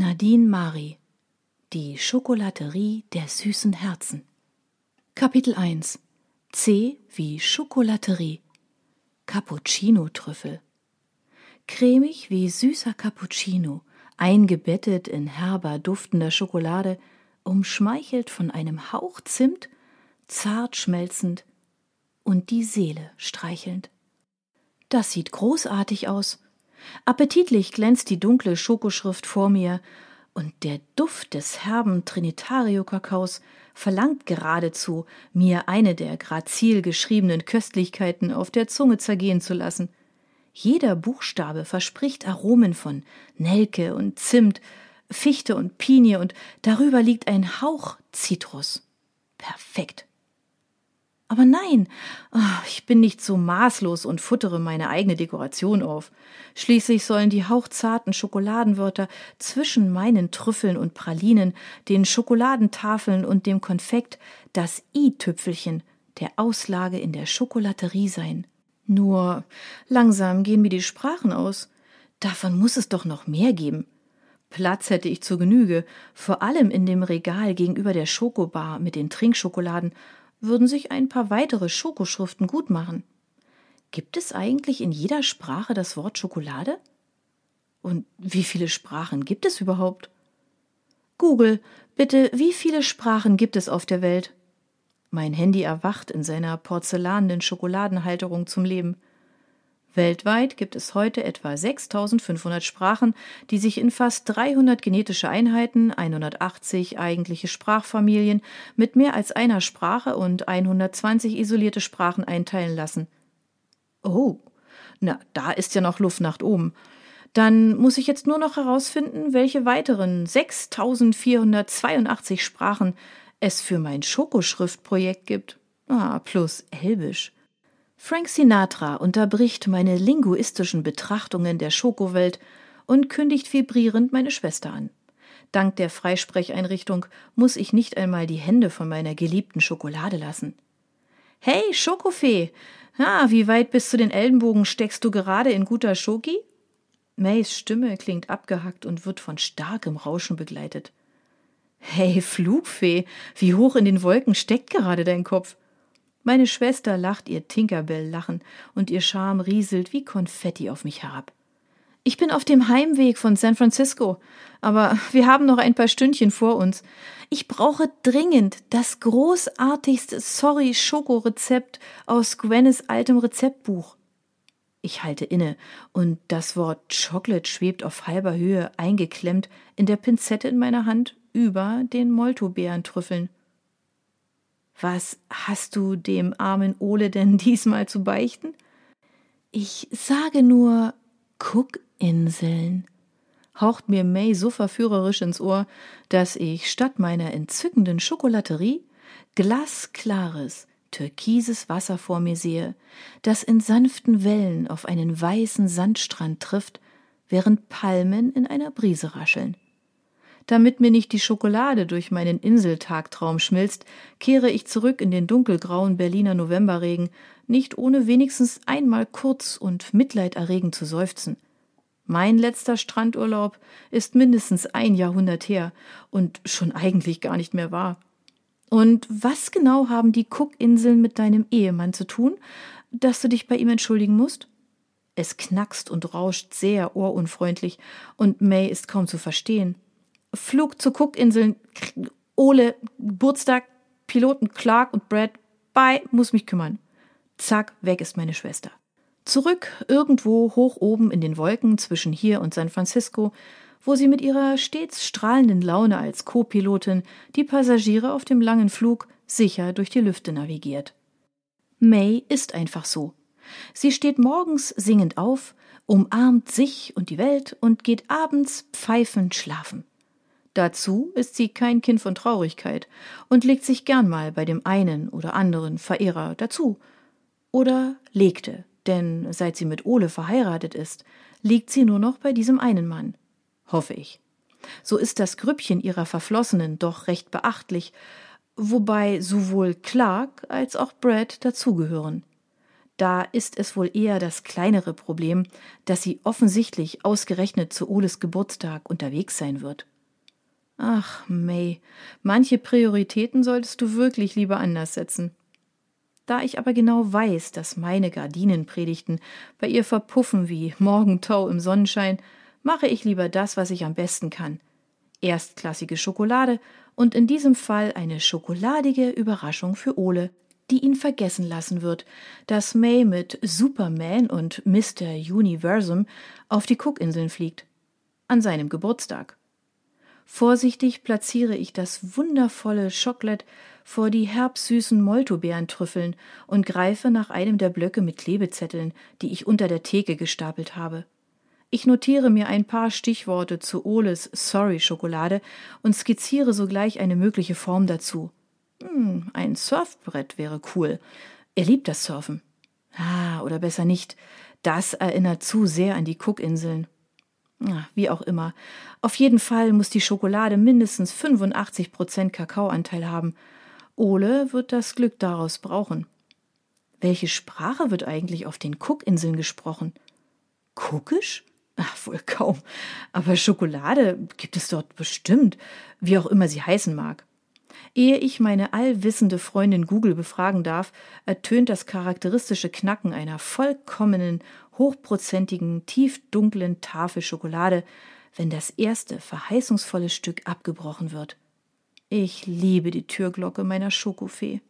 Nadine Mari Die Schokolaterie der süßen Herzen Kapitel 1 C wie Schokolaterie Cappuccino-Trüffel Cremig wie süßer Cappuccino, eingebettet in herber, duftender Schokolade, umschmeichelt von einem Hauch Zimt, zart schmelzend und die Seele streichelnd. Das sieht großartig aus. Appetitlich glänzt die dunkle Schokoschrift vor mir, und der Duft des herben Trinitario-Kakaos verlangt geradezu, mir eine der grazil geschriebenen Köstlichkeiten auf der Zunge zergehen zu lassen. Jeder Buchstabe verspricht Aromen von Nelke und Zimt, Fichte und Pinie, und darüber liegt ein Hauch Zitrus. Perfekt. Aber nein, ah, ich bin nicht so maßlos und futtere meine eigene Dekoration auf. Schließlich sollen die hauchzarten Schokoladenwörter zwischen meinen Trüffeln und Pralinen, den Schokoladentafeln und dem Konfekt das i-Tüpfelchen der Auslage in der Schokolaterie sein. Nur langsam gehen mir die Sprachen aus. Davon muss es doch noch mehr geben. Platz hätte ich zur Genüge, vor allem in dem Regal gegenüber der Schokobar mit den Trinkschokoladen würden sich ein paar weitere Schokoschriften gut machen. Gibt es eigentlich in jeder Sprache das Wort Schokolade? Und wie viele Sprachen gibt es überhaupt? Google, bitte, wie viele Sprachen gibt es auf der Welt? Mein Handy erwacht in seiner porzellanenen Schokoladenhalterung zum Leben. Weltweit gibt es heute etwa 6500 Sprachen, die sich in fast 300 genetische Einheiten, 180 eigentliche Sprachfamilien mit mehr als einer Sprache und 120 isolierte Sprachen einteilen lassen. Oh, na, da ist ja noch Luft nach oben. Dann muss ich jetzt nur noch herausfinden, welche weiteren 6482 Sprachen es für mein Schokoschriftprojekt gibt. Ah, plus Elbisch. Frank Sinatra unterbricht meine linguistischen Betrachtungen der Schokowelt und kündigt vibrierend meine Schwester an. Dank der Freisprecheinrichtung muss ich nicht einmal die Hände von meiner geliebten Schokolade lassen. Hey, Schokofee! Ah, wie weit bis zu den Ellenbogen steckst du gerade in guter Schoki? Mays Stimme klingt abgehackt und wird von starkem Rauschen begleitet. Hey, Flugfee, wie hoch in den Wolken steckt gerade dein Kopf? Meine Schwester lacht ihr Tinkerbell-Lachen und ihr Charme rieselt wie Konfetti auf mich herab. Ich bin auf dem Heimweg von San Francisco, aber wir haben noch ein paar Stündchen vor uns. Ich brauche dringend das großartigste Sorry-Schoko-Rezept aus Gwennes altem Rezeptbuch. Ich halte inne und das Wort Chocolate schwebt auf halber Höhe eingeklemmt in der Pinzette in meiner Hand über den Moltobeerentrüffeln. Was hast du dem armen Ole denn diesmal zu beichten? Ich sage nur Cookinseln, haucht mir May so verführerisch ins Ohr, dass ich statt meiner entzückenden Schokolaterie glasklares, türkises Wasser vor mir sehe, das in sanften Wellen auf einen weißen Sandstrand trifft, während Palmen in einer Brise rascheln. Damit mir nicht die Schokolade durch meinen Inseltagtraum schmilzt, kehre ich zurück in den dunkelgrauen Berliner Novemberregen, nicht ohne wenigstens einmal kurz und mitleiderregend zu seufzen. Mein letzter Strandurlaub ist mindestens ein Jahrhundert her und schon eigentlich gar nicht mehr wahr. Und was genau haben die Cookinseln mit deinem Ehemann zu tun, dass du dich bei ihm entschuldigen musst? Es knackst und rauscht sehr ohrunfreundlich, und May ist kaum zu verstehen. Flug zu Cookinseln, Ole, Geburtstag, Piloten Clark und Brad, bye, muss mich kümmern. Zack, weg ist meine Schwester. Zurück irgendwo hoch oben in den Wolken zwischen hier und San Francisco, wo sie mit ihrer stets strahlenden Laune als Co-Pilotin die Passagiere auf dem langen Flug sicher durch die Lüfte navigiert. May ist einfach so. Sie steht morgens singend auf, umarmt sich und die Welt und geht abends pfeifend schlafen. Dazu ist sie kein Kind von Traurigkeit und legt sich gern mal bei dem einen oder anderen Verehrer dazu. Oder legte, denn seit sie mit Ole verheiratet ist, liegt sie nur noch bei diesem einen Mann. Hoffe ich. So ist das Grüppchen ihrer Verflossenen doch recht beachtlich, wobei sowohl Clark als auch Brad dazugehören. Da ist es wohl eher das kleinere Problem, dass sie offensichtlich ausgerechnet zu Oles Geburtstag unterwegs sein wird. Ach, May, manche Prioritäten solltest du wirklich lieber anders setzen. Da ich aber genau weiß, dass meine Gardinenpredigten bei ihr verpuffen wie Morgentau im Sonnenschein, mache ich lieber das, was ich am besten kann. Erstklassige Schokolade und in diesem Fall eine schokoladige Überraschung für Ole, die ihn vergessen lassen wird, dass May mit Superman und Mr. Universum auf die Cookinseln fliegt. An seinem Geburtstag. Vorsichtig platziere ich das wundervolle Schokolade vor die herbsüßen Moltobeerentrüffeln und greife nach einem der Blöcke mit Klebezetteln, die ich unter der Theke gestapelt habe. Ich notiere mir ein paar Stichworte zu Oles Sorry-Schokolade und skizziere sogleich eine mögliche Form dazu. Hm, ein Surfbrett wäre cool. Er liebt das Surfen. Ah, oder besser nicht. Das erinnert zu sehr an die Cookinseln. Ah, wie auch immer. Auf jeden Fall muss die Schokolade mindestens 85 Prozent Kakaoanteil haben. Ole wird das Glück daraus brauchen. Welche Sprache wird eigentlich auf den Cookinseln gesprochen? Cookisch? Ach, wohl kaum. Aber Schokolade gibt es dort bestimmt, wie auch immer sie heißen mag. Ehe ich meine allwissende Freundin Google befragen darf, ertönt das charakteristische Knacken einer vollkommenen, hochprozentigen, tiefdunklen Tafel Schokolade, wenn das erste verheißungsvolle Stück abgebrochen wird. Ich liebe die Türglocke meiner Schokofee.